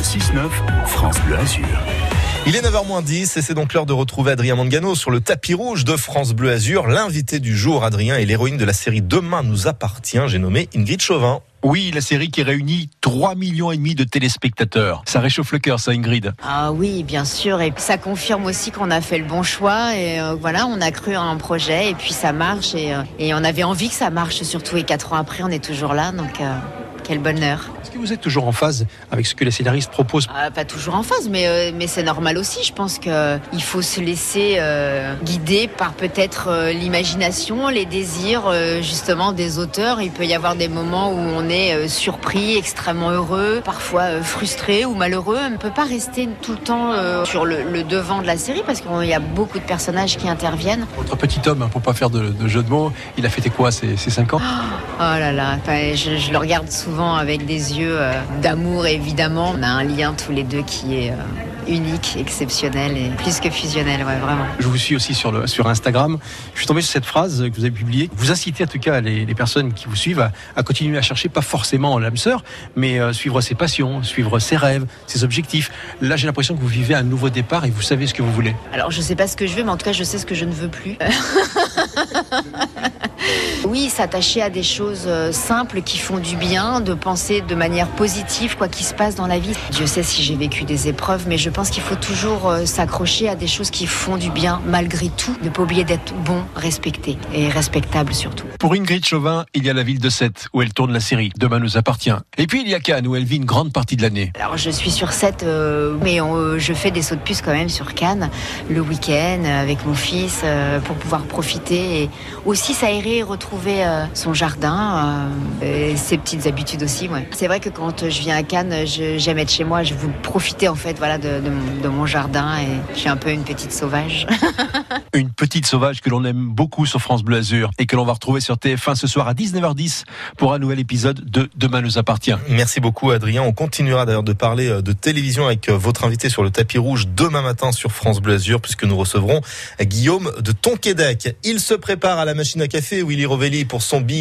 Le 6-9, France Bleu Azur. Il est 9h10 et c'est donc l'heure de retrouver Adrien Mangano sur le tapis rouge de France Bleu Azur. L'invité du jour, Adrien, est l'héroïne de la série Demain nous appartient. J'ai nommé Ingrid Chauvin. Oui, la série qui réunit 3 millions et demi de téléspectateurs. Ça réchauffe le cœur, ça, Ingrid. Ah oui, bien sûr. Et ça confirme aussi qu'on a fait le bon choix. Et euh, voilà, on a cru à un projet et puis ça marche. Et, euh, et, on avait envie que ça marche, surtout. Et quatre ans après, on est toujours là. Donc, euh, quel bonheur. Est-ce que vous êtes toujours en phase avec ce que les scénaristes proposent ah, Pas toujours en phase, mais, euh, mais c'est normal aussi. Je pense qu'il faut se laisser euh, guider par peut-être euh, l'imagination, les désirs justement des auteurs. Il peut y avoir des moments où on est surpris, extrêmement heureux, parfois frustré ou malheureux. On ne peut pas rester tout le temps sur le, le, devant de la série parce qu'il y a beaucoup de personnages qui interviennent. Votre petit homme, hein, pour pas faire de, de jeu de mots, il a fêté quoi ces, ces 5 ans? Oh là là, je, je le regarde souvent avec des yeux euh, d'amour évidemment. On a un lien tous les deux qui est euh, unique, exceptionnel et plus que fusionnel, ouais, vraiment. Je vous suis aussi sur, le, sur Instagram. Je suis tombé sur cette phrase que vous avez publiée. Vous incitez en tout cas les, les personnes qui vous suivent à, à, continuer à chercher, pas forcément l'âme sœur, mais euh, suivre ses passions, suivre ses rêves, ses objectifs. Là, j'ai l'impression que vous vivez un nouveau départ et vous savez ce que vous voulez. Alors, je sais pas ce que je veux, mais en tout cas, je sais ce que je ne veux plus. Oui, s'attacher à des choses euh, simples qui font du bien, de penser de manière positive quoi qu'il se passe dans la vie. Dieu sait si j'ai vécu des épreuves, mais je pense qu'il faut toujours euh, s'accrocher à des choses qui font du bien malgré tout. Ne pas oublier d'être bon, respecté et respectable surtout. Pour Ingrid Chauvin, il y a la ville de Sète où elle tourne la série Demain nous appartient. Et puis il y a Cannes où elle vit une grande partie de l'année. Alors je suis sur Sète, euh, mais on, je fais des sauts de puce quand même sur Cannes le week-end avec mon fils euh, pour pouvoir profiter et aussi s'aérer et retrouver euh, son jardin et ses petites habitudes aussi. Ouais. C'est vrai que quand je viens à Cannes, j'aime être chez moi, je veux profiter en fait voilà de, de, de mon jardin et je suis un peu une petite sauvage. une petite sauvage que l'on aime beaucoup sur France Bleu Azur et que l'on va retrouver sur TF1 ce soir à 19h10 pour un nouvel épisode de Demain nous appartient. Merci beaucoup Adrien. On continuera d'ailleurs de parler de télévision avec votre invité sur le tapis rouge demain matin sur France Bleu Azur puisque nous recevrons Guillaume de Tonquédec. Il se prépare à la machine à café Willy Rovelli pour son billet